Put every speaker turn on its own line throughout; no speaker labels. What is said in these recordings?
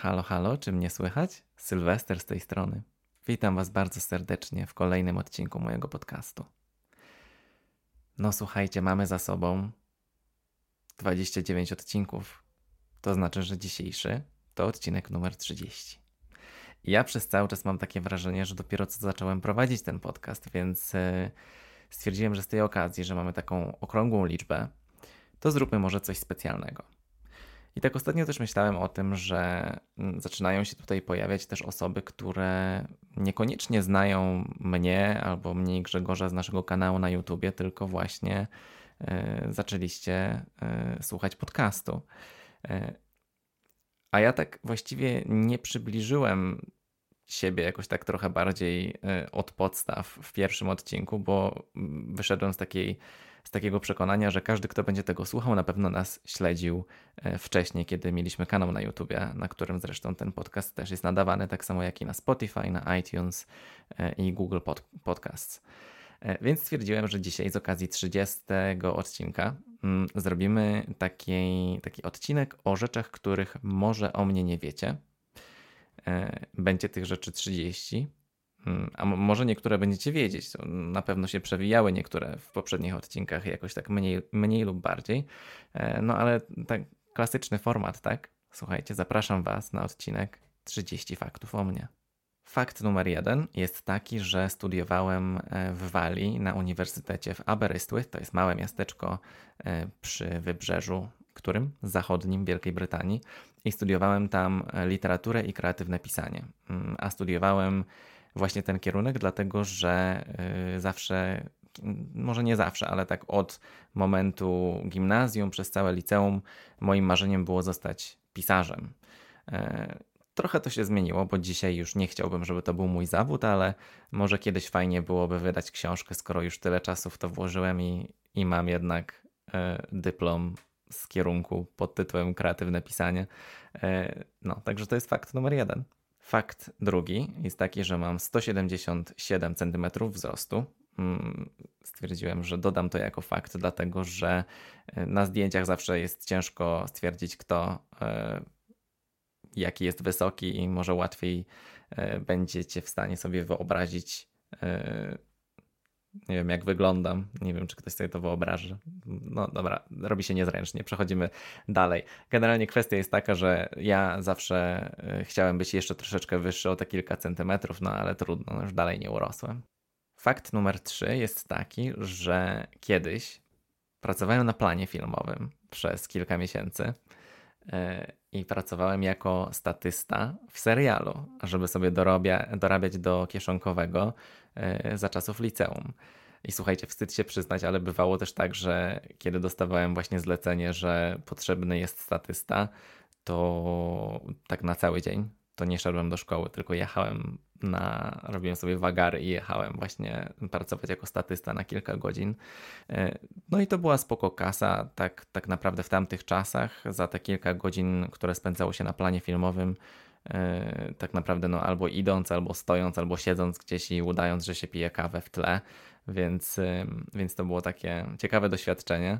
Halo, halo, czy mnie słychać? Sylwester z tej strony. Witam Was bardzo serdecznie w kolejnym odcinku mojego podcastu. No słuchajcie, mamy za sobą 29 odcinków. To znaczy, że dzisiejszy to odcinek numer 30. I ja przez cały czas mam takie wrażenie, że dopiero co zacząłem prowadzić ten podcast, więc e, stwierdziłem, że z tej okazji, że mamy taką okrągłą liczbę, to zróbmy może coś specjalnego. I tak ostatnio też myślałem o tym, że zaczynają się tutaj pojawiać też osoby, które niekoniecznie znają mnie albo mnie Grzegorza z naszego kanału na YouTubie, tylko właśnie y, zaczęliście y, słuchać podcastu. Y, a ja tak właściwie nie przybliżyłem siebie jakoś tak trochę bardziej od podstaw w pierwszym odcinku, bo mm, wyszedłem z takiej z takiego przekonania, że każdy, kto będzie tego słuchał, na pewno nas śledził e, wcześniej, kiedy mieliśmy kanał na YouTubie, na którym zresztą ten podcast też jest nadawany, tak samo jak i na Spotify, na iTunes e, i Google Pod Podcasts. E, więc stwierdziłem, że dzisiaj z okazji 30 odcinka mm, zrobimy taki, taki odcinek o rzeczach, których może o mnie nie wiecie. Będzie tych rzeczy 30. Hmm, a może niektóre będziecie wiedzieć, na pewno się przewijały niektóre w poprzednich odcinkach jakoś tak mniej, mniej lub bardziej. E, no ale tak klasyczny format, tak? Słuchajcie, zapraszam Was na odcinek 30 faktów o mnie. Fakt numer jeden jest taki, że studiowałem e, w Walii na Uniwersytecie w Aberystwyth, to jest małe miasteczko e, przy wybrzeżu, którym? Zachodnim Wielkiej Brytanii i studiowałem tam literaturę i kreatywne pisanie. Mm, a studiowałem właśnie ten kierunek, dlatego że y, zawsze, może nie zawsze, ale tak od momentu gimnazjum przez całe liceum, moim marzeniem było zostać pisarzem. E, trochę to się zmieniło, bo dzisiaj już nie chciałbym, żeby to był mój zawód, ale może kiedyś fajnie byłoby wydać książkę, skoro już tyle czasu w to włożyłem i, i mam jednak e, dyplom z kierunku pod tytułem kreatywne pisanie. E, no, także to jest fakt numer jeden. Fakt drugi jest taki, że mam 177 cm wzrostu. Mm, stwierdziłem, że dodam to jako fakt, dlatego że e, na zdjęciach zawsze jest ciężko stwierdzić, kto e, jaki jest wysoki, i może łatwiej będziecie w stanie sobie wyobrazić nie wiem, jak wyglądam. Nie wiem, czy ktoś sobie to wyobraży. No dobra, robi się niezręcznie. Przechodzimy dalej. Generalnie kwestia jest taka, że ja zawsze e, chciałem być jeszcze troszeczkę wyższy o te kilka centymetrów, no ale trudno, no już dalej nie urosłem. Fakt numer trzy jest taki, że kiedyś pracowałem na planie filmowym przez kilka miesięcy e, i pracowałem jako statysta w serialu, żeby sobie dorabiać do kieszonkowego E, za czasów liceum. I słuchajcie, wstyd się przyznać, ale bywało też tak, że kiedy dostawałem właśnie zlecenie, że potrzebny jest statysta, to tak na cały dzień to nie szedłem do szkoły, tylko jechałem na, robiłem sobie wagary i jechałem właśnie pracować jako statysta na kilka godzin. E, no i to była spoko kasa, tak, tak naprawdę w tamtych czasach, za te kilka godzin, które spędzało się na planie filmowym, E, tak naprawdę no, albo idąc, albo stojąc, albo siedząc gdzieś i udając, że się pije kawę w tle, więc, więc to było takie ciekawe doświadczenie.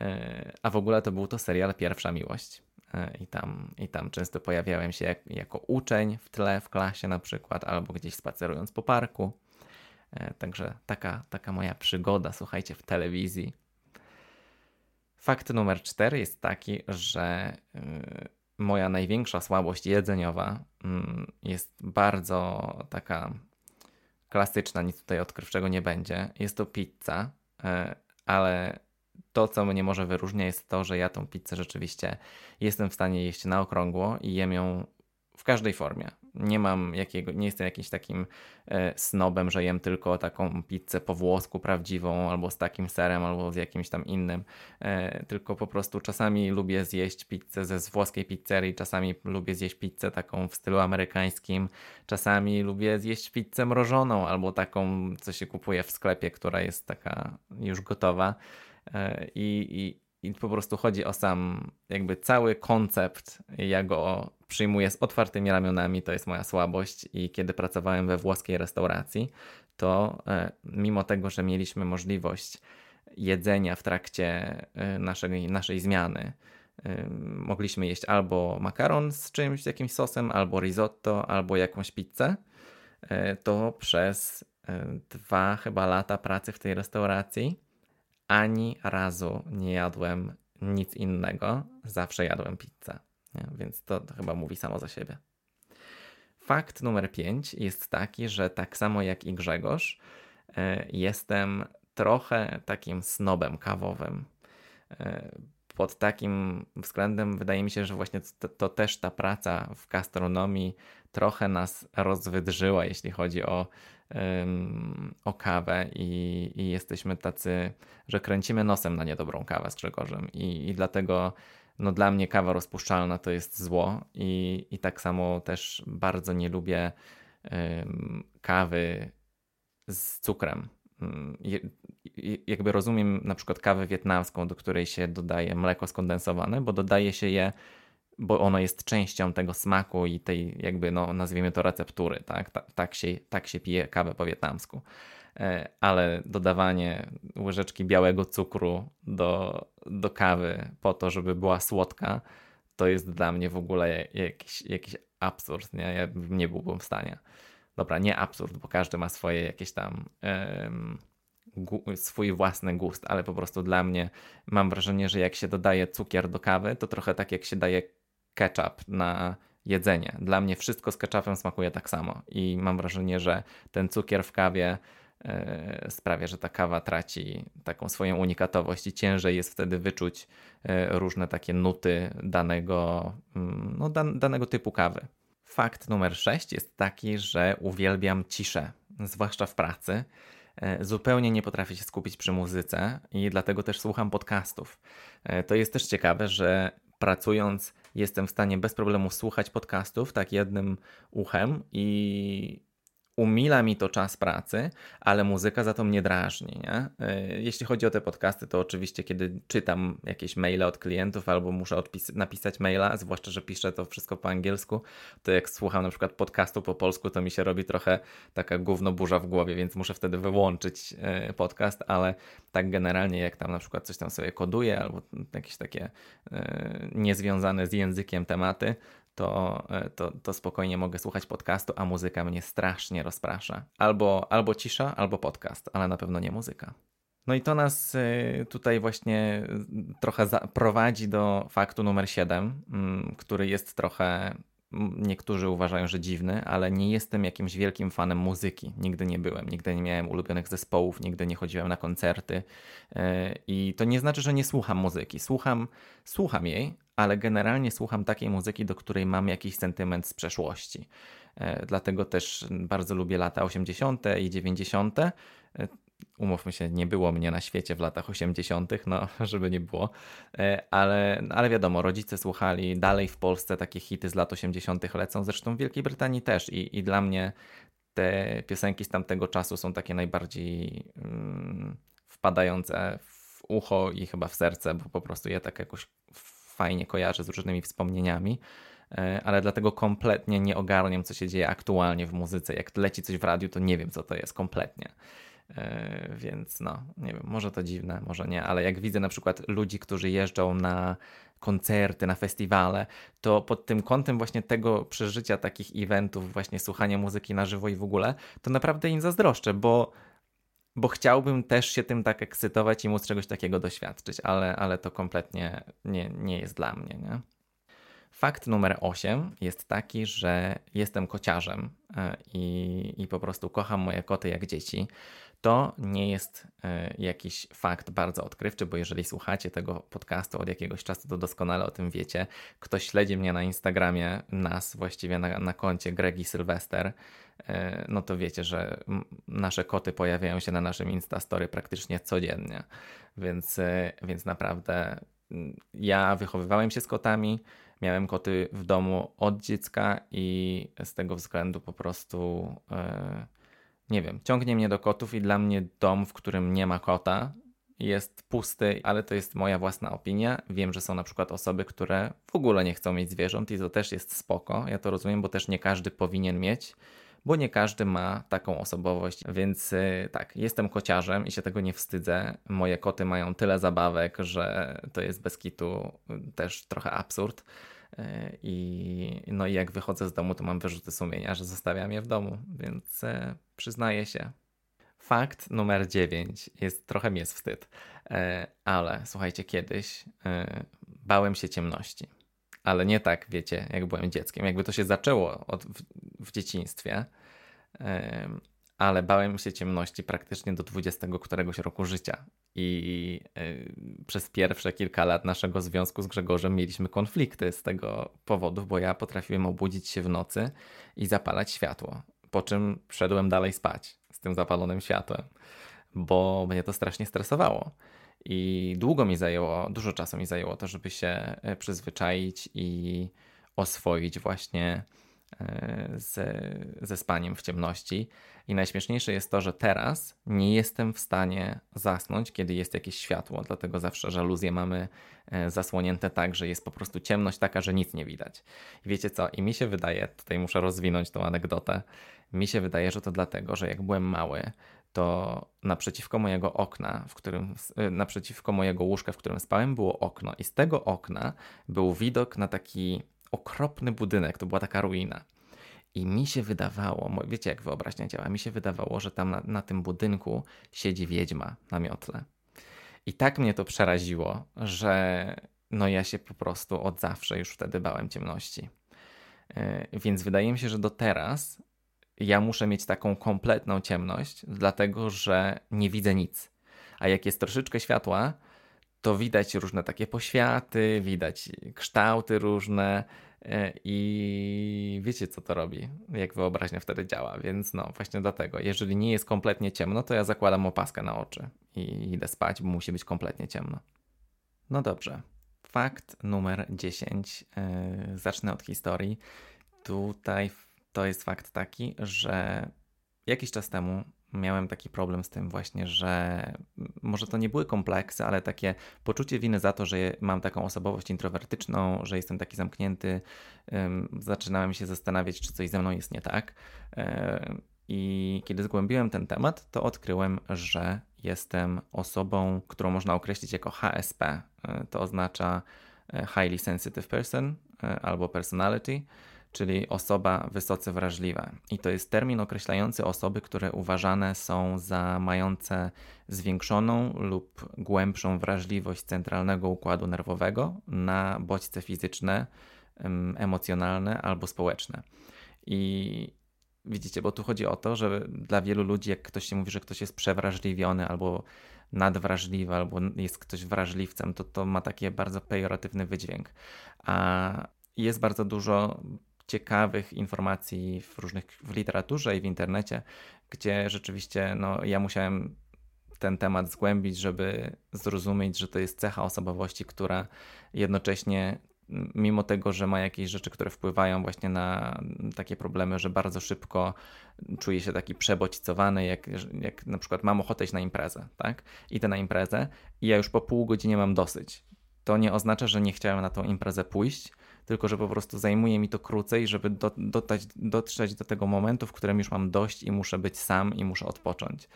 E, a w ogóle to był to serial Pierwsza Miłość. E, I tam, I tam często pojawiałem się jak, jako uczeń w tle, w klasie na przykład, albo gdzieś spacerując po parku. Także taka, taka moja przygoda, słuchajcie, w telewizji. Fakt numer cztery jest taki, że moja największa słabość jedzeniowa mm, jest bardzo taka klasyczna, nic tutaj odkrywczego nie będzie. Jest to pizza, e, ale to, co mnie może wyróżnia, jest to, że ja tą pizzę rzeczywiście jestem w stanie jeść na okrągło i jem ją w każdej formie. Nie mam jakiego, nie jestem jakimś takim e, snobem, że jem tylko taką pizzę po włosku prawdziwą, albo z takim serem, albo z jakimś tam innym. E, tylko po prostu czasami lubię zjeść pizzę ze włoskiej pizzerii, czasami lubię zjeść pizzę taką w stylu amerykańskim, czasami lubię zjeść pizzę mrożoną, albo taką, co się kupuje w sklepie, która jest taka już gotowa. E, I, i i po prostu chodzi o sam, jakby cały koncept. Ja go przyjmuję z otwartymi ramionami, to jest moja słabość. I kiedy pracowałem we włoskiej restauracji, to e, mimo tego, że mieliśmy możliwość jedzenia w trakcie e, naszej, naszej zmiany, mogliśmy jeść albo makaron z czymś, z jakimś sosem, albo risotto, albo jakąś pizzę, to przez dwa chyba lata pracy w tej restauracji ani razu nie jadłem nic innego, zawsze jadłem pizzę. Nie? Więc to, chyba mówi samo za siebie. Fakt numer 5 jest taki, że tak samo jak i Grzegorz, e, jestem trochę takim snobem kawowym. E, pod takim względem wydaje mi się, że właśnie to, to, też ta praca w gastronomii trochę nas rozwydrzyła, jeśli chodzi o, o kawę i, i, jesteśmy tacy, że kręcimy nosem na niedobrą kawę z Grzegorzem i, i dlatego no dla mnie kawa rozpuszczalna to jest zło i, i tak samo też bardzo nie lubię kawy z cukrem. Um, jakby rozumiem na przykład kawę wietnamską, do której się dodaje mleko skondensowane, bo dodaje się je, bo ono jest częścią tego smaku i tej jakby, no nazwijmy to receptury, tak? Ta, tak, się, tak się pije kawę po wietnamsku. E, ale dodawanie łyżeczki białego cukru do, do kawy po to, żeby była słodka, to jest dla mnie w ogóle jakiś, jakiś absurd, nie? Ja nie byłbym w stanie. Dobra, nie absurd, bo każdy ma swoje jakieś tam swój własny gust, ale po prostu dla mnie mam wrażenie, że jak się dodaje cukier do kawy, to trochę tak jak się daje ketchup na jedzenie. Dla mnie wszystko z ketchupem smakuje tak samo i mam wrażenie, że ten cukier w kawie e, sprawia, że ta kawa traci taką swoją unikatowość i ciężej jest wtedy wyczuć e, różne takie nuty danego, mm, no, dan danego typu kawy. Fakt numer 6 jest taki, że uwielbiam ciszę, zwłaszcza w pracy. E, zupełnie nie potrafię się skupić przy muzyce i dlatego też słucham podcastów. To jest też ciekawe, że pracując jestem w stanie bez problemu słuchać podcastów tak jednym uchem i umila mi to czas pracy, ale muzyka za to mnie drażni. Nie? E, jeśli chodzi o te podcasty, to oczywiście, kiedy czytam jakieś maile od klientów albo muszę napisać maila, zwłaszcza, że piszę to wszystko po angielsku, to jak słucham na przykład podcastu po polsku, to mi się robi trochę taka gówno burza w głowie, więc muszę wtedy wyłączyć e, podcast, ale tak generalnie, jak tam na przykład coś tam sobie koduję albo jakieś takie e, niezwiązane z językiem tematy, to, e, to, to spokojnie mogę słuchać podcastu, a muzyka mnie strasznie rozprasza. Albo, albo cisza, albo podcast, ale na pewno nie muzyka. No i to nas e, tutaj właśnie trochę prowadzi do faktu numer 7, mm, który jest trochę niektórzy uważają, że dziwny, ale nie jestem jakimś wielkim fanem muzyki. Nigdy nie byłem, nigdy nie miałem ulubionych zespołów, nigdy nie chodziłem na koncerty. E, I to nie znaczy, że nie słucham muzyki. Słucham, słucham jej, ale generalnie słucham takiej muzyki, do której mam jakiś sentyment z przeszłości. E, dlatego też bardzo lubię lata 80. i 90 umówmy się, nie było mnie na świecie w latach 80., no żeby nie było, e, ale, ale wiadomo, rodzice słuchali dalej w Polsce takie hity z lat 80. lecą, zresztą w Wielkiej Brytanii też i, i dla mnie te piosenki z tamtego czasu są takie najbardziej mm, wpadające w ucho i chyba w serce, bo po prostu je tak jakoś fajnie kojarzę z różnymi wspomnieniami e, ale dlatego kompletnie nie ogarniam, co się dzieje aktualnie w muzyce. Jak leci coś w radiu, to nie wiem, co to jest kompletnie. E, więc no, nie wiem, może to dziwne, może nie, ale jak widzę na przykład ludzi, którzy jeżdżą na koncerty, na festiwale, to pod tym kątem właśnie tego przeżycia takich eventów, właśnie słuchania muzyki na żywo i w ogóle, to naprawdę im zazdroszczę, bo, bo chciałbym też się tym tak ekscytować i móc czegoś takiego doświadczyć, ale, ale to kompletnie nie, nie jest dla mnie, nie? Fakt numer 8 jest taki, że jestem kociarzem e, i, i po prostu kocham moje koty jak dzieci. To nie jest e, jakiś fakt bardzo odkrywczy, bo jeżeli słuchacie tego podcastu od jakiegoś czasu, to doskonale o tym wiecie. Ktoś śledzi mnie na Instagramie, nas właściwie na, na koncie Gregi Sylwester, e, no to wiecie, że nasze koty pojawiają się na naszym Instastory praktycznie codziennie. Więc, e, więc naprawdę ja wychowywałem się z kotami, miałem koty w domu od dziecka i z tego względu po prostu nie wiem, ciągnie mnie do kotów i dla mnie dom, w którym nie ma kota, jest pusty, ale to jest moja własna opinia. Wiem, że są na przykład osoby, które w ogóle nie chcą mieć zwierząt i to też jest spoko. Ja to rozumiem, bo też nie każdy powinien mieć, bo nie każdy ma taką osobowość, więc y, tak, jestem kociarzem i się tego nie wstydzę. Moje koty mają tyle zabawek, że to jest bez kitu y, też trochę absurd. Y, I, no i jak wychodzę z domu, to mam wyrzuty sumienia, że zostawiam je w domu, więc przyznaję się. Fakt numer 9 jest trochę mi jest wstyd, ale słuchajcie, kiedyś bałem się ciemności ale nie tak, wiecie, jak byłem dzieckiem. Jakby to się zaczęło od, w, w dzieciństwie, ale bałem się ciemności praktycznie do 20 któregoś roku życia. I przez pierwsze kilka lat naszego związku z Grzegorzem mieliśmy konflikty z tego powodu, bo ja potrafiłem obudzić się w nocy i zapalać światło, po czym szedłem dalej spać z tym zapalonym światłem, bo mnie to strasznie stresowało. I długo mi zajęło, dużo czasu mi zajęło to, żeby się e, przyzwyczaić i oswoić właśnie e, ze, ze spaniem w ciemności. I najśmieszniejsze jest to, że teraz nie jestem w stanie zasnąć, kiedy jest jakieś światło, dlatego zawsze żaluzje mamy e, zasłonięte tak, że jest po prostu ciemność taka, że nic nie widać. I wiecie co? I mi się wydaje, tutaj muszę rozwinąć tą anegdotę, mi się wydaje, że to dlatego, że jak byłem mały, to naprzeciwko mojego okna, w którym, y, naprzeciwko mojego łóżka, w którym spałem, było okno. I z tego okna był widok na taki okropny budynek. To była taka ruina. I mi się wydawało, wiecie jak wyobraźnia działa, mi się wydawało, że tam na, na tym budynku siedzi wiedźma na miotle. I tak mnie to przeraziło, że no ja się po prostu od zawsze już wtedy bałem ciemności. Y, więc wydaje mi się, że do teraz ja muszę mieć taką kompletną ciemność, dlatego że nie widzę nic. A jak jest troszeczkę światła, to widać różne takie poświaty, widać kształty różne e, i wiecie co to robi, jak wyobraźnia wtedy działa. Więc no właśnie dlatego, jeżeli nie jest kompletnie ciemno, to ja zakładam opaskę na oczy i idę spać, bo musi być kompletnie ciemno. No dobrze. Fakt numer 10. Yy, zacznę od historii. Tutaj to jest fakt taki, że jakiś czas temu miałem taki problem z tym właśnie, że może to nie były kompleksy, ale takie poczucie winy za to, że mam taką osobowość introwertyczną, że jestem taki zamknięty. Zaczynałem się zastanawiać, czy coś ze mną jest nie tak. I kiedy zgłębiłem ten temat, to odkryłem, że jestem osobą, którą można określić jako HSP. To oznacza e, Highly Sensitive Person e, albo Personality czyli osoba wysoce wrażliwa. I to jest termin określający osoby, które uważane są za mające zwiększoną lub głębszą wrażliwość centralnego układu nerwowego na bodźce fizyczne, emocjonalne albo społeczne. I widzicie, bo tu chodzi o to, że dla wielu ludzi, jak ktoś się mówi, że ktoś jest przewrażliwiony albo nadwrażliwy, albo jest ktoś wrażliwcem, to to ma taki bardzo pejoratywny wydźwięk. A jest bardzo dużo ciekawych informacji w różnych, w literaturze i w internecie, gdzie rzeczywiście no, ja musiałem ten temat zgłębić, żeby zrozumieć, że to jest cecha osobowości, która jednocześnie, mimo tego, że ma jakieś rzeczy, które wpływają właśnie na takie problemy, że bardzo szybko czuje się taki przebodźcowany, jak, jak na przykład mam ochotę iść na imprezę, tak? Idę na imprezę i ja już po pół godzinie mam dosyć. To nie oznacza, że nie chciałem na tą imprezę pójść, tylko że po prostu zajmuje mi to krócej, żeby do, dotać, dotrzeć do tego momentu, w którym już mam dość i muszę być sam i muszę odpocząć.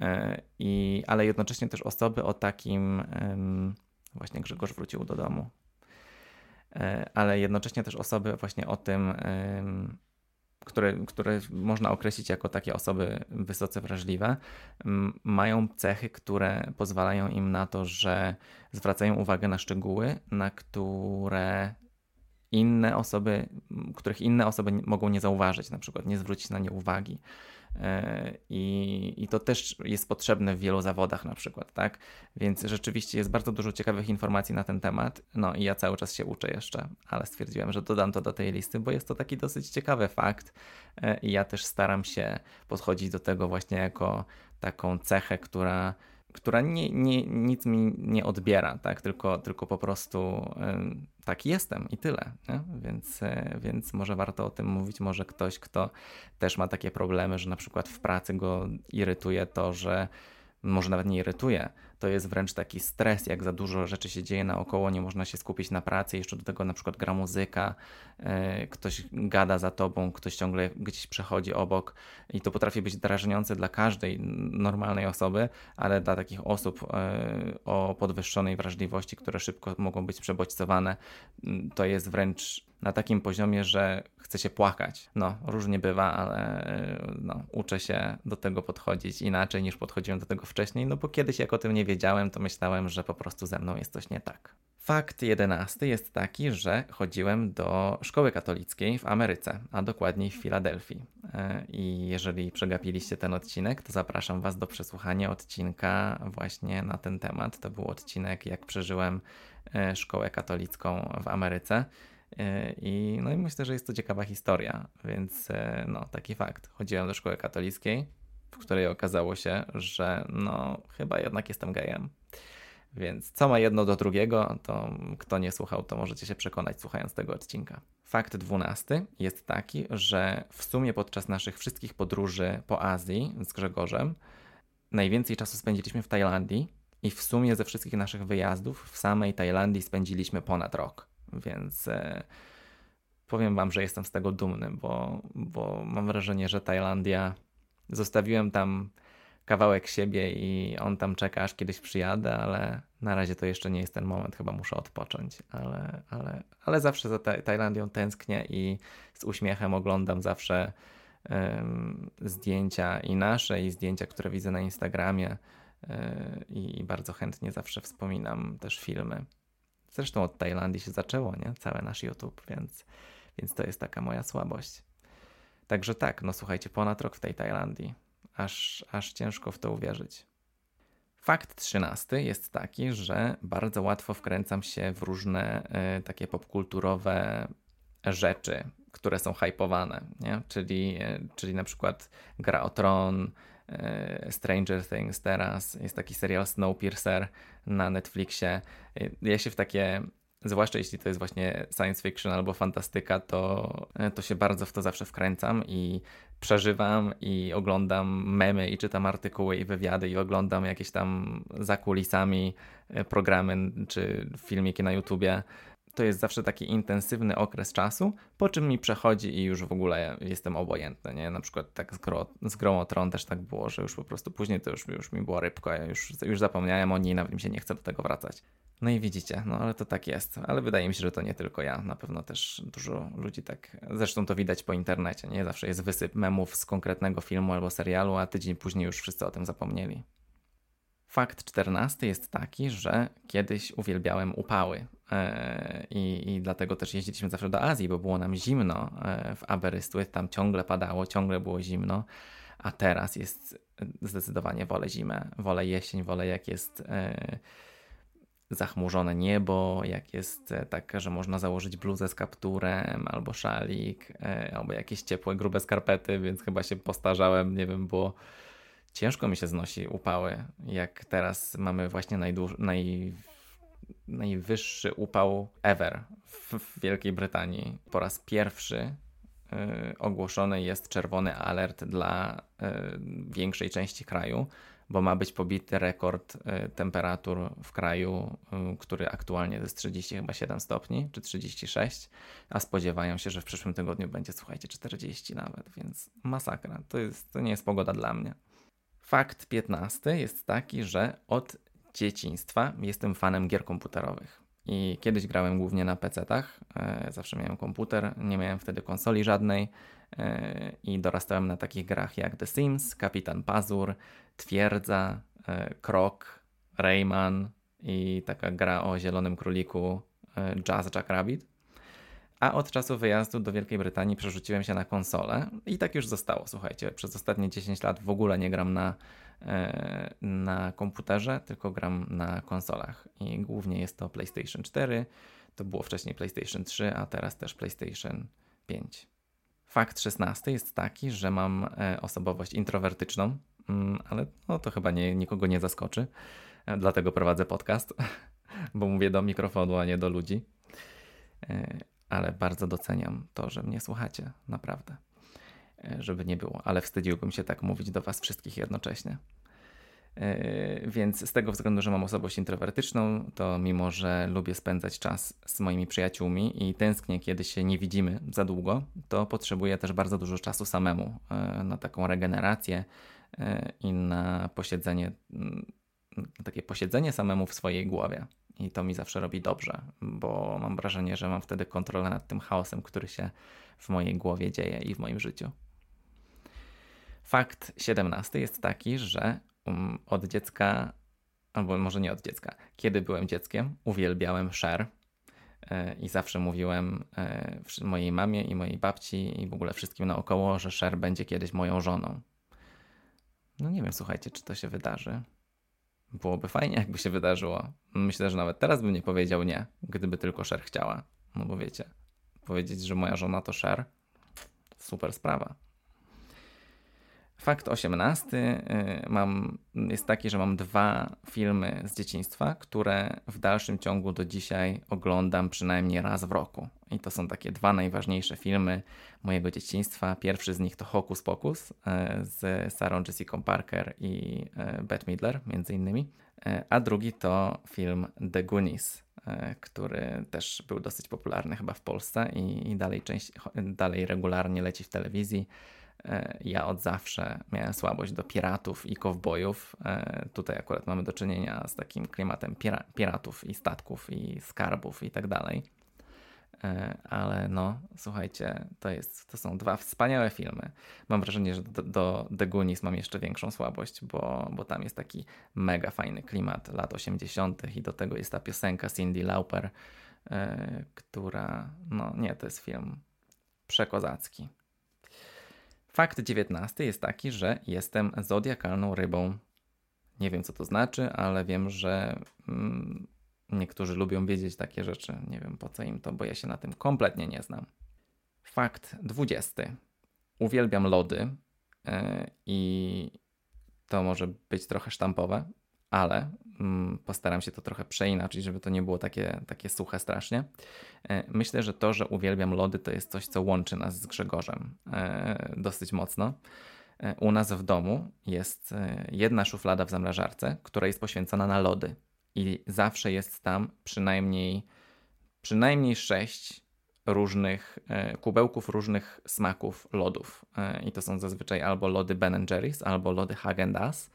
E, I, ale jednocześnie też osoby o takim, właśnie Grzegorz wrócił do domu, e, ale jednocześnie też osoby właśnie o tym, które, które można określić jako takie osoby wysoce wrażliwe, mają cechy, które pozwalają im na to, że zwracają uwagę na szczegóły, na które inne osoby, których inne osoby mogą nie zauważyć, na przykład nie zwrócić na nie uwagi. E, I, I to też jest potrzebne w wielu zawodach, na przykład, tak? Więc rzeczywiście jest bardzo dużo ciekawych informacji na ten temat. No i ja cały czas się uczę jeszcze, ale stwierdziłem, że dodam to do tej listy, bo jest to taki dosyć ciekawy fakt. E, I ja też staram się podchodzić do tego właśnie jako taką cechę, która która nie, nie, nic mi nie odbiera, tak? tylko, tylko po prostu y, tak jestem i tyle. Nie? Więc, y, więc może warto o tym mówić. Może ktoś, kto też ma takie problemy, że na przykład w pracy go irytuje to, że może nawet nie irytuje, to jest wręcz taki stres, jak za dużo rzeczy się dzieje naokoło, nie można się skupić na pracy, jeszcze do tego na przykład gra muzyka, yy, ktoś gada za tobą, ktoś ciągle gdzieś przechodzi obok i to potrafi być drażniące dla każdej normalnej osoby, ale dla takich osób yy, o podwyższonej wrażliwości, które szybko mogą być przebodźcowane, to jest wręcz na takim poziomie, że chce się płakać. No, różnie bywa, ale no, uczę się do tego podchodzić inaczej niż podchodziłem do tego wcześniej, no bo kiedyś jak o tym nie wiedziałem, to myślałem, że po prostu ze mną jest coś nie tak. Fakt jedenasty jest taki, że chodziłem do szkoły katolickiej w Ameryce, a dokładniej w Filadelfii. E, I jeżeli przegapiliście ten odcinek, to zapraszam Was do przesłuchania odcinka właśnie na ten temat. To był odcinek, jak przeżyłem e, szkołę katolicką w Ameryce. E, I, no i myślę, że jest to ciekawa historia, więc no, taki fakt. Chodziłem do szkoły katolickiej, w której okazało się, że no chyba jednak jestem gejem. Więc co ma jedno do drugiego, to kto nie słuchał, to możecie się przekonać słuchając tego odcinka. Fakt dwunasty jest taki, że w sumie podczas naszych wszystkich podróży po Azji z Grzegorzem najwięcej czasu spędziliśmy w Tajlandii i w sumie ze wszystkich naszych wyjazdów w samej Tajlandii spędziliśmy ponad rok. Więc e, powiem Wam, że jestem z tego dumny, bo, bo mam wrażenie, że Tajlandia zostawiłem tam kawałek siebie i on tam czeka, aż kiedyś przyjadę, ale na razie to jeszcze nie jest ten moment, chyba muszę odpocząć, ale, ale, ale zawsze za Tajlandią tęsknię i z uśmiechem oglądam zawsze zdjęcia i nasze, i zdjęcia, które widzę na Instagramie yy, i bardzo chętnie zawsze wspominam też filmy. Zresztą od Tajlandii się zaczęło, nie? Cały nasz YouTube, więc, więc to jest taka moja słabość. Także tak, no słuchajcie, ponad rok w tej Tajlandii aż, aż ciężko w to uwierzyć. Fakt trzynasty jest taki, że bardzo łatwo wkręcam się w różne y, takie popkulturowe rzeczy, które są hypowane, nie? Czyli, y, czyli na przykład Gra o Tron, y, Stranger Things teraz, jest taki serial Snowpiercer na Netflixie. Ja się w takie zwłaszcza jeśli to jest właśnie science fiction albo fantastyka, to, to się bardzo w to zawsze wkręcam i przeżywam i oglądam memy i czytam artykuły i wywiady i oglądam jakieś tam za kulisami e, programy czy filmiki na YouTubie. To jest zawsze taki intensywny okres czasu, po czym mi przechodzi i już w ogóle jestem obojętny, nie? Na przykład tak z, gro, z Grą Tron też tak było, że już po prostu później to już, już mi było rybko, ja już, już zapomniałem o niej, nawet mi się nie chce do tego wracać. No i widzicie, no ale to tak jest. Ale wydaje mi się, że to nie tylko ja. Na pewno też dużo ludzi tak. Zresztą to widać po internecie. Nie zawsze jest wysyp memów z konkretnego filmu albo serialu, a tydzień później już wszyscy o tym zapomnieli. Fakt czternasty jest taki, że kiedyś uwielbiałem upały e, i, i dlatego też jeździliśmy zawsze do Azji, bo było nam zimno e, w Aberystwyth, tam ciągle padało, ciągle było zimno, a teraz jest zdecydowanie wolę zimę, wolę jesień, wolę jak jest e, zachmurzone niebo, jak jest tak, że można założyć bluzę z kapturem, albo szalik, albo jakieś ciepłe, grube skarpety, więc chyba się postarzałem, nie wiem, bo ciężko mi się znosi upały, jak teraz mamy właśnie najdłuż, naj, najwyższy upał ever w, w Wielkiej Brytanii. Po raz pierwszy y, ogłoszony jest czerwony alert dla y, większej części kraju bo ma być pobity rekord y, temperatur w kraju, y, który aktualnie jest 37 stopni, czy 36, a spodziewają się, że w przyszłym tygodniu będzie, słuchajcie, 40 nawet, więc masakra. To, jest, to nie jest pogoda dla mnie. Fakt 15 jest taki, że od dzieciństwa jestem fanem gier komputerowych. I kiedyś grałem głównie na PC-tach, e, zawsze miałem komputer, nie miałem wtedy konsoli żadnej e, i dorastałem na takich grach jak The Sims, Kapitan Pazur, Twierdza, e, Krok, Rayman i taka gra o zielonym króliku Jazz Jack Rabbit. A od czasu wyjazdu do Wielkiej Brytanii przerzuciłem się na konsolę i tak już zostało. Słuchajcie, przez ostatnie 10 lat w ogóle nie gram na E, na komputerze, tylko gram na konsolach. I głównie jest to PlayStation 4, to było wcześniej PlayStation 3, a teraz też PlayStation 5. Fakt 16 jest taki, że mam e, osobowość introwertyczną, mm, ale no to chyba nie, nikogo nie zaskoczy. E, dlatego prowadzę podcast, bo mówię do mikrofonu, a nie do ludzi. Ale bardzo doceniam to, że mnie słuchacie, naprawdę. Żeby nie było, ale wstydziłbym się tak mówić do Was wszystkich jednocześnie. Yy, więc z tego względu, że mam osobowość introwertyczną, to mimo, że lubię spędzać czas z moimi przyjaciółmi i tęsknię, kiedy się nie widzimy za długo, to potrzebuję też bardzo dużo czasu samemu yy, na taką regenerację i na posiedzenie, takie posiedzenie samemu w swojej głowie. I to mi zawsze robi dobrze, bo mam wrażenie, że mam wtedy kontrolę nad tym chaosem, który się w mojej głowie dzieje i w moim życiu. Fakt 17 jest taki, że um, od dziecka, albo może nie od dziecka, kiedy byłem dzieckiem, uwielbiałem Cher e, i zawsze mówiłem e, mojej mamie i mojej babci i w ogóle wszystkim naokoło, że Cher będzie kiedyś moją żoną. No nie wiem, słuchajcie, czy to się wydarzy. Byłoby fajnie, jakby się wydarzyło. Myślę, że nawet teraz bym nie powiedział nie, gdyby tylko Cher chciała. No bo wiecie, powiedzieć, że moja żona to Cher, super sprawa. Fakt 18 y, mam, jest taki, że mam dwa filmy z dzieciństwa, które w dalszym ciągu do dzisiaj oglądam przynajmniej raz w roku. I to są takie dwa najważniejsze filmy mojego dzieciństwa. Pierwszy z nich to Hocus Pocus y, z Sarah Jessica Parker i y, Bette Midler między innymi. A drugi to film The Goonies, który też był dosyć popularny chyba w Polsce i, dalej, część, dalej regularnie leci w telewizji. E, ja od zawsze miałem słabość do piratów i kowbojów. E, tutaj akurat mamy do czynienia z takim klimatem piratów i statków i skarbów i tak dalej. E, ale no, słuchajcie, to, jest, to są dwa wspaniałe filmy. Mam wrażenie, że do, do The Goonies mam jeszcze większą słabość, bo, bo tam jest taki mega fajny klimat lat 80. i do tego jest ta piosenka Cindy Lauper, która, no nie, to jest film przekozacki. Fakt 19 jest taki, że jestem zodiakalną rybą. Nie wiem, co to znaczy, ale wiem, że mm, niektórzy lubią wiedzieć takie rzeczy. Nie wiem, po co im to, bo ja się na tym kompletnie nie znam. Fakt 20. Uwielbiam lody yy, i to może być trochę sztampowe, ale mm, postaram się to trochę przeinaczyć, żeby to nie było takie, takie suche strasznie. E, myślę, że to, że uwielbiam lody, to jest coś, co łączy nas z Grzegorzem e, dosyć mocno. E, u nas w domu jest jedna szuflada w zamrażarce, która jest poświęcona na lody. I zawsze jest tam przynajmniej, przynajmniej sześć różnych kubełków różnych smaków lodów. I to są zazwyczaj albo lody Ben Jerry's, albo lody Häagen-Dazs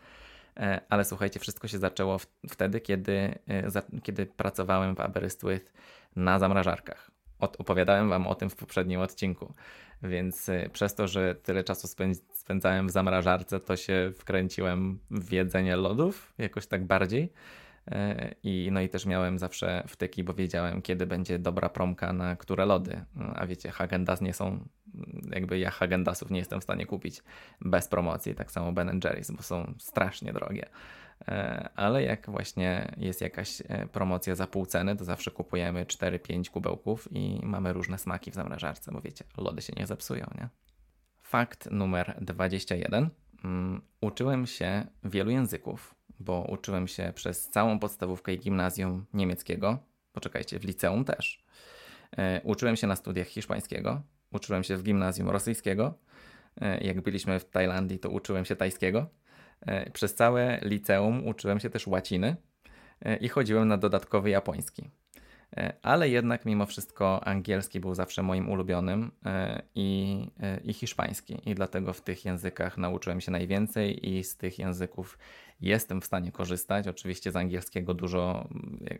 E, ale słuchajcie, wszystko się zaczęło wtedy, kiedy, e, kiedy pracowałem w Aberystwyth na zamrażarkach. Opowiadałem Wam o tym w poprzednim odcinku, więc e, przez to, że tyle czasu spędzałem w zamrażarce, to się wkręciłem w jedzenie lodów jakoś tak bardziej. I, no i też miałem zawsze wtyki, bo wiedziałem, kiedy będzie dobra promka na które lody. No, a wiecie, Hagendas nie są jakby ja Hagendasów nie jestem w stanie kupić bez promocji, tak samo Ben Jerry's, bo są strasznie drogie. E, ale jak właśnie jest jakaś e, promocja za pół ceny, to zawsze kupujemy 4-5 kubełków i mamy różne smaki w zamrażarce, bo wiecie, lody się nie zepsują, nie? Fakt numer 21. Um, uczyłem się wielu języków, bo uczyłem się przez całą podstawówkę i gimnazjum niemieckiego. Poczekajcie, w liceum też. E, uczyłem się na studiach hiszpańskiego, uczyłem się w gimnazjum rosyjskiego. E, jak byliśmy w Tajlandii, to uczyłem się tajskiego. E, przez całe liceum uczyłem się też łaciny i chodziłem na dodatkowy japoński. Ale jednak mimo wszystko angielski był zawsze moim ulubionym i, i hiszpański. I dlatego w tych językach nauczyłem się najwięcej i z tych języków jestem w stanie korzystać. Oczywiście z angielskiego dużo,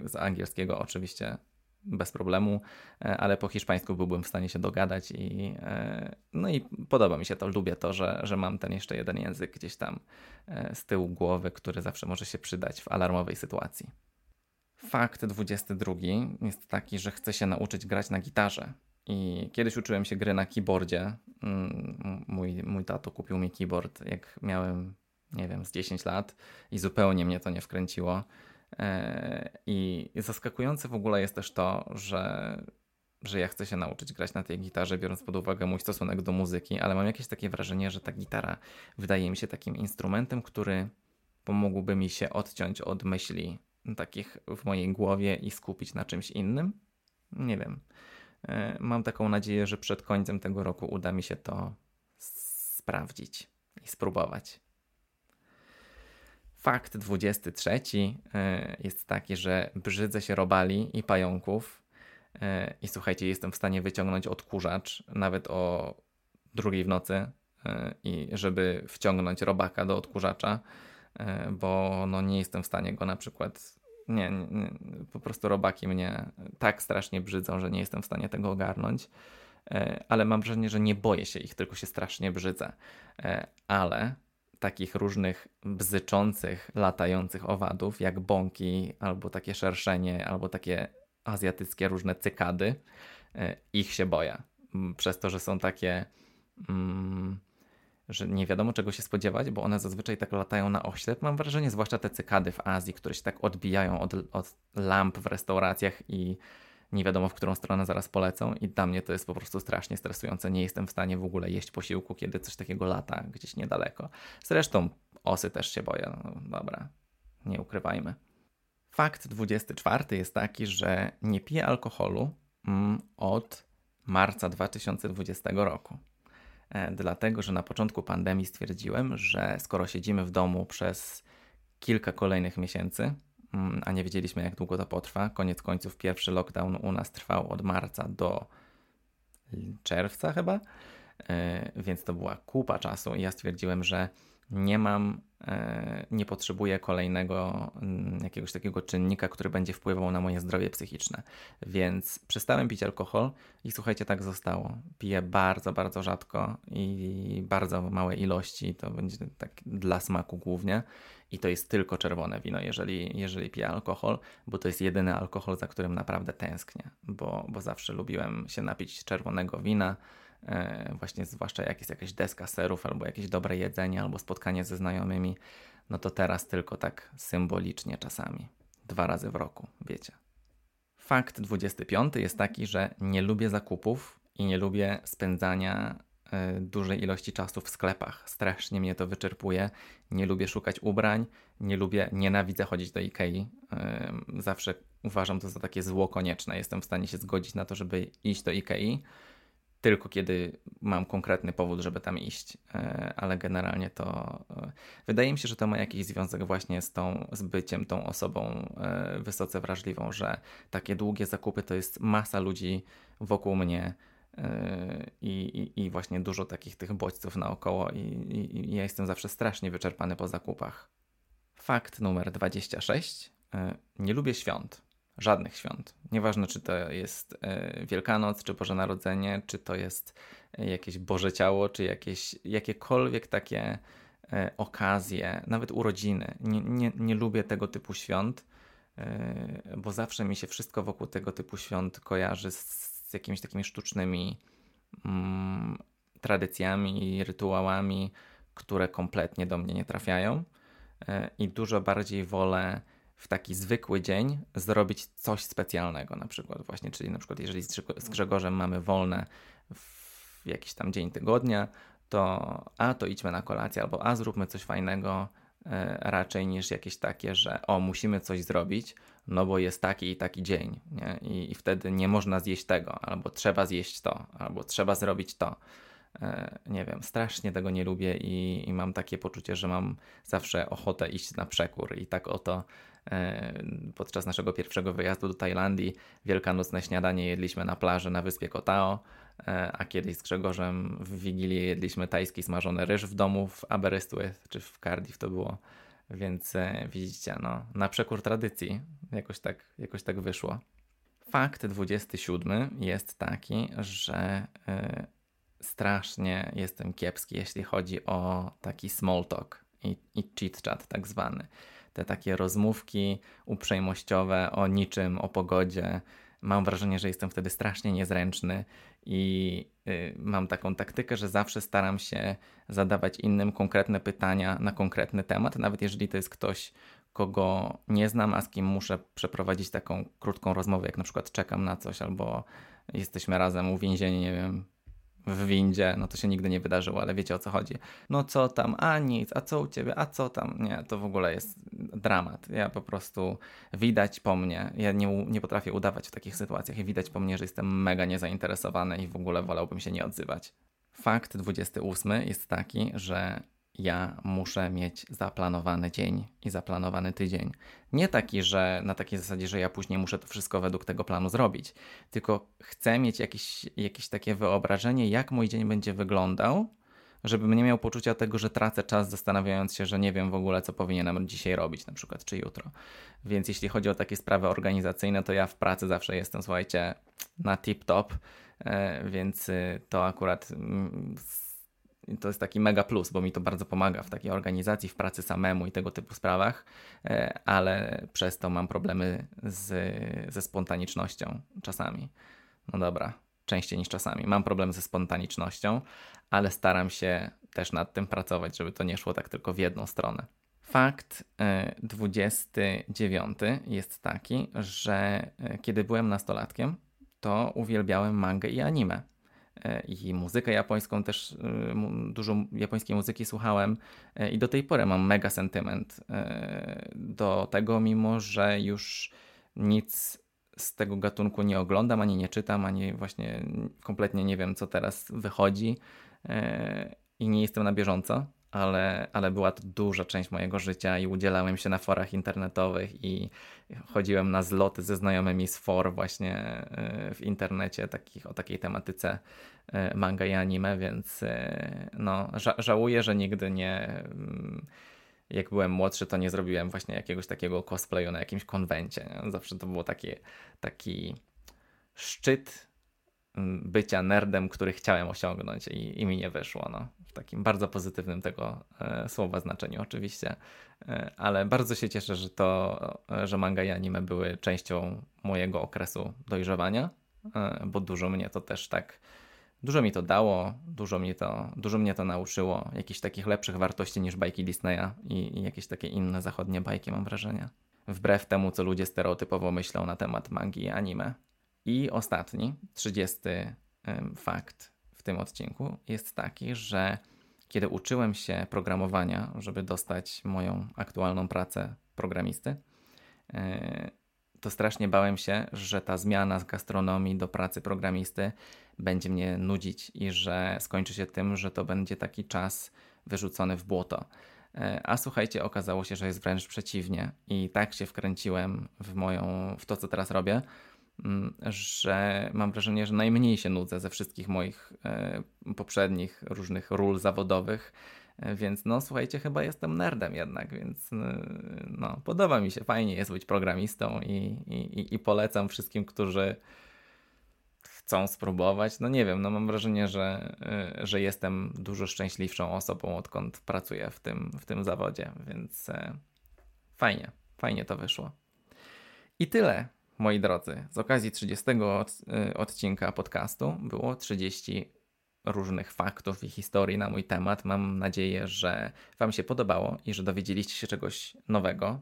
z angielskiego oczywiście bez problemu, e, ale po hiszpańsku byłbym w stanie się dogadać i e, no i podoba mi się to, lubię to, że, że mam ten jeszcze jeden język gdzieś tam e, z tyłu głowy, który zawsze może się przydać w alarmowej sytuacji. Fakt 22 jest taki, że chcę się nauczyć grać na gitarze. I kiedyś uczyłem się gry na keyboardzie. Mm, mój, mój tato kupił mi keyboard, jak miałem, nie wiem, z 10 lat i zupełnie mnie to nie wkręciło. E, I zaskakujące w ogóle jest też to, że, że ja chcę się nauczyć grać na tej gitarze, biorąc pod uwagę mój stosunek do muzyki, ale mam jakieś takie wrażenie, że ta gitara wydaje mi się takim instrumentem, który pomógłby mi się odciąć od myśli takich w mojej głowie i skupić na czymś innym. Nie wiem. E, mam taką nadzieję, że przed końcem tego roku uda mi się to sprawdzić i spróbować. Fakt 23 e, jest taki, że brzydzę się robali i pająków. E, I słuchajcie, jestem w stanie wyciągnąć odkurzacz nawet o drugiej w nocy, i żeby wciągnąć robaka do odkurzacza, bo no nie jestem w stanie go na przykład. Nie, nie, po prostu robaki mnie tak strasznie brzydzą, że nie jestem w stanie tego ogarnąć. Ale mam wrażenie, że nie boję się ich, tylko się strasznie brzydzę. Ale takich różnych bzyczących, latających owadów, jak bąki, albo takie szerszenie, albo takie azjatyckie różne cykady. E, ich się boję. Przez to, że są takie, mm, że nie wiadomo czego się spodziewać, bo one zazwyczaj tak latają na oślep. Mam wrażenie, zwłaszcza te cykady w Azji, które się tak odbijają od, od lamp w restauracjach i nie wiadomo w którą stronę zaraz polecą i dla mnie to jest po prostu strasznie stresujące. Nie jestem w stanie w ogóle jeść posiłku, kiedy coś takiego lata gdzieś niedaleko. Zresztą osy też się boję. No, dobra, nie ukrywajmy. Fakt 24 jest taki, że nie piję alkoholu mm, od marca 2020 roku. E, dlatego, że na początku pandemii stwierdziłem, że skoro siedzimy w domu przez kilka kolejnych miesięcy, Mm, a nie wiedzieliśmy, jak długo to potrwa. Koniec końców, pierwszy lockdown u nas trwał od marca do czerwca chyba, e, więc to była kupa czasu i ja stwierdziłem, że nie mam, nie potrzebuję kolejnego mm, jakiegoś takiego czynnika, który będzie wpływał na moje zdrowie psychiczne. Więc przestałem pić alkohol i słuchajcie, tak zostało. Piję bardzo, bardzo rzadko i bardzo małe ilości, to będzie tak dla smaku głównie. I to jest tylko czerwone wino, jeżeli, jeżeli piję alkohol, bo to jest jedyny alkohol, za którym naprawdę tęsknię, bo, bo zawsze lubiłem się napić czerwonego wina E, właśnie zwłaszcza jak jest jakaś deska serów, albo jakieś dobre jedzenie, albo spotkanie ze znajomymi, no to teraz tylko tak symbolicznie czasami. Dwa razy w roku, wiecie. Fakt 25 jest taki, że nie lubię zakupów i nie lubię spędzania y, dużej ilości czasu w sklepach. Strasznie mnie to wyczerpuje. Nie lubię szukać ubrań, nie lubię, nienawidzę chodzić do Ikei. Y, zawsze uważam to za takie zło konieczne. Jestem w stanie się zgodzić na to, żeby iść do Ikei, tylko kiedy mam konkretny powód, żeby tam iść, e, ale generalnie to e, wydaje mi się, że to ma jakiś związek właśnie z tą, z byciem tą osobą e, wysoce wrażliwą, że takie długie zakupy to jest masa ludzi wokół mnie i, i, i właśnie dużo takich tych bodźców naokoło i, i, i ja jestem zawsze strasznie wyczerpany po zakupach. Fakt numer 26. Nie lubię świąt żadnych świąt. Nieważne, czy to jest e, Wielkanoc, czy Boże Narodzenie, czy to jest e, jakieś Boże Ciało, czy jakieś, jakiekolwiek takie e, okazje, nawet urodziny. Nie, nie, nie lubię tego typu świąt, bo zawsze mi się wszystko wokół tego typu świąt kojarzy z, z jakimiś takimi sztucznymi mm, tradycjami i rytuałami, które kompletnie do mnie nie trafiają. I dużo bardziej wolę w taki zwykły dzień zrobić coś specjalnego na przykład właśnie, czyli na przykład jeżeli z Grzegorzem mamy wolne w jakiś tam dzień tygodnia, to a to idźmy na kolację, albo a zróbmy coś fajnego, e, raczej niż jakieś takie, że o musimy coś zrobić, no bo jest taki i taki dzień nie? I, i wtedy nie można zjeść tego, albo trzeba zjeść to, albo trzeba zrobić to. E, nie wiem, strasznie tego nie lubię i, i, mam takie poczucie, że mam zawsze ochotę iść na przekór i tak oto podczas naszego pierwszego wyjazdu do Tajlandii wielkanocne śniadanie jedliśmy na plaży na wyspie Kotao, e, a kiedyś z Grzegorzem w Wigilię jedliśmy tajski smażony ryż w domu w Aberystwyth, czy w Cardiff to było, więc widzicie, no, na przekór tradycji jakoś tak, jakoś tak wyszło. Fakt 27 jest taki, że strasznie jestem kiepski, jeśli chodzi o taki small talk i, i chit chat tak zwany. Te takie rozmówki uprzejmościowe o niczym, o pogodzie. Mam wrażenie, że jestem wtedy strasznie niezręczny i y, mam taką taktykę, że zawsze staram się zadawać innym konkretne pytania na konkretny temat, nawet jeżeli to jest ktoś, kogo nie znam, a z kim muszę przeprowadzić taką krótką rozmowę, jak na przykład czekam na coś albo jesteśmy razem uwięzieni, nie wiem, w windzie, no to się nigdy nie wydarzyło, ale wiecie o co chodzi. No co tam, a nic, a co u ciebie, a co tam? Nie, to w ogóle jest dramat. Ja po prostu widać po mnie, ja nie, nie potrafię udawać w takich sytuacjach i widać po mnie, że jestem mega niezainteresowany i w ogóle wolałbym się nie odzywać. Fakt 28 jest taki, że ja muszę mieć zaplanowany dzień i zaplanowany tydzień. Nie taki, że na takiej zasadzie, że ja później muszę to wszystko według tego planu zrobić, tylko chcę mieć jakieś, jakieś takie wyobrażenie, jak mój dzień będzie wyglądał, żebym nie miał poczucia tego, że tracę czas zastanawiając się, że nie wiem w ogóle, co powinienem dzisiaj robić, na przykład, czy jutro. Więc jeśli chodzi o takie sprawy organizacyjne, to ja w pracy zawsze jestem, słuchajcie, na tip-top, e, więc y, to akurat mm, to jest taki mega plus, bo mi to bardzo pomaga w takiej organizacji, w pracy samemu i tego typu sprawach, e, ale przez to mam problemy z, ze spontanicznością czasami. No dobra, częściej niż czasami. Mam problem ze spontanicznością, ale staram się też nad tym pracować, żeby to nie szło tak tylko w jedną stronę. Fakt 29 e, jest taki, że e, kiedy byłem nastolatkiem, to uwielbiałem mangę i anime. E, I muzykę japońską też, dużo japońskiej muzyki słuchałem i do tej pory mam mega sentyment do tego, mimo że już nic z tego gatunku nie oglądam, ani nie czytam, ani właśnie kompletnie nie wiem, co teraz wychodzi e, i nie jestem na bieżąco, ale, ale była to duża część mojego życia i udzielałem się na forach internetowych i chodziłem na zloty ze znajomymi z for właśnie e, w internecie takich, o takiej tematyce e, manga i anime, więc no, ża żałuję, że nigdy nie mm, jak byłem młodszy, to nie zrobiłem właśnie jakiegoś takiego cosplayu na jakimś konwencie. Nie? Zawsze to było taki, taki szczyt bycia nerdem, który chciałem osiągnąć i, i mi nie wyszło. No. W takim bardzo pozytywnym tego e, słowa znaczeniu oczywiście. E, ale bardzo się cieszę, że to, e, że manga i anime były częścią mojego okresu dojrzewania, e, bo dużo mnie to też tak Dużo mi to dało, dużo, mi to, dużo mnie to nauczyło, jakichś takich lepszych wartości niż bajki Disneya i, i jakieś takie inne zachodnie bajki, mam wrażenie. Wbrew temu, co ludzie stereotypowo myślą na temat magii i anime. I ostatni, trzydziesty fakt w tym odcinku jest taki, że kiedy uczyłem się programowania, żeby dostać moją aktualną pracę programisty, e, to strasznie bałem się, że ta zmiana z gastronomii do pracy programisty będzie mnie nudzić i że skończy się tym, że to będzie taki czas wyrzucony w błoto. E, a słuchajcie, okazało się, że jest wręcz przeciwnie i tak się wkręciłem w moją, w to, co teraz robię, że mam wrażenie, że najmniej się nudzę ze wszystkich moich e, poprzednich różnych ról zawodowych więc no słuchajcie, chyba jestem nerdem jednak, więc y, no podoba mi się, fajnie jest być programistą i, i, i polecam wszystkim, którzy chcą spróbować. No nie wiem, no mam wrażenie, że, że jestem dużo szczęśliwszą osobą, odkąd pracuję w tym, w tym zawodzie, więc e, fajnie, fajnie to wyszło. I tyle, moi drodzy. Z okazji 30 y, odcinka podcastu było 30 różnych faktów i historii na mój temat. Mam nadzieję, że Wam się podobało i że dowiedzieliście się czegoś nowego.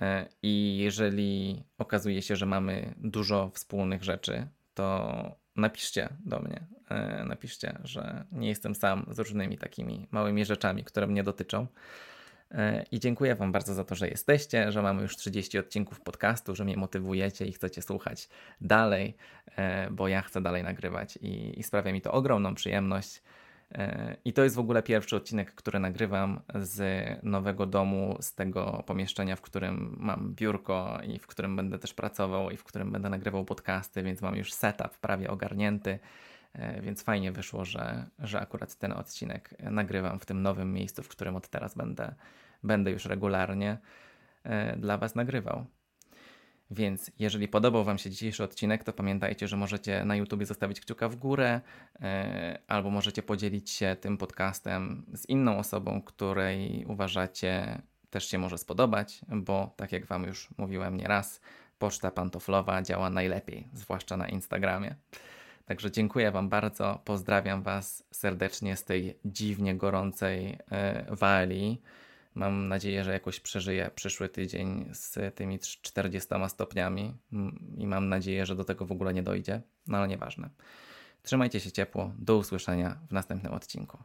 E, I jeżeli okazuje się, że mamy dużo wspólnych rzeczy, to napiszcie do mnie. E, napiszcie, że nie jestem sam z różnymi takimi małymi rzeczami, które mnie dotyczą. E, I dziękuję Wam bardzo za to, że jesteście, że mamy już 30 odcinków podcastu, że mnie motywujecie i chcecie słuchać dalej, e, bo ja chcę dalej nagrywać i, i sprawia mi to ogromną przyjemność. E, I to jest w ogóle pierwszy odcinek, który nagrywam z nowego domu, z tego pomieszczenia, w którym mam biurko i w którym będę też pracował i w którym będę nagrywał podcasty, więc mam już setup prawie ogarnięty. Więc fajnie wyszło, że, że akurat ten odcinek nagrywam w tym nowym miejscu, w którym od teraz będę, będę już regularnie e, dla Was nagrywał. Więc jeżeli podobał Wam się dzisiejszy odcinek, to pamiętajcie, że możecie na YouTube zostawić kciuka w górę, e, albo możecie podzielić się tym podcastem z inną osobą, której uważacie też się może spodobać, bo tak jak Wam już mówiłem nieraz, poczta pantoflowa działa najlepiej, zwłaszcza na Instagramie. Także dziękuję Wam bardzo. Pozdrawiam Was serdecznie z tej dziwnie gorącej e, Walii. Mam nadzieję, że jakoś przeżyję przyszły tydzień z tymi 40 stopniami i mam nadzieję, że do tego w ogóle nie dojdzie, no ale nieważne. Trzymajcie się ciepło. Do usłyszenia w następnym odcinku.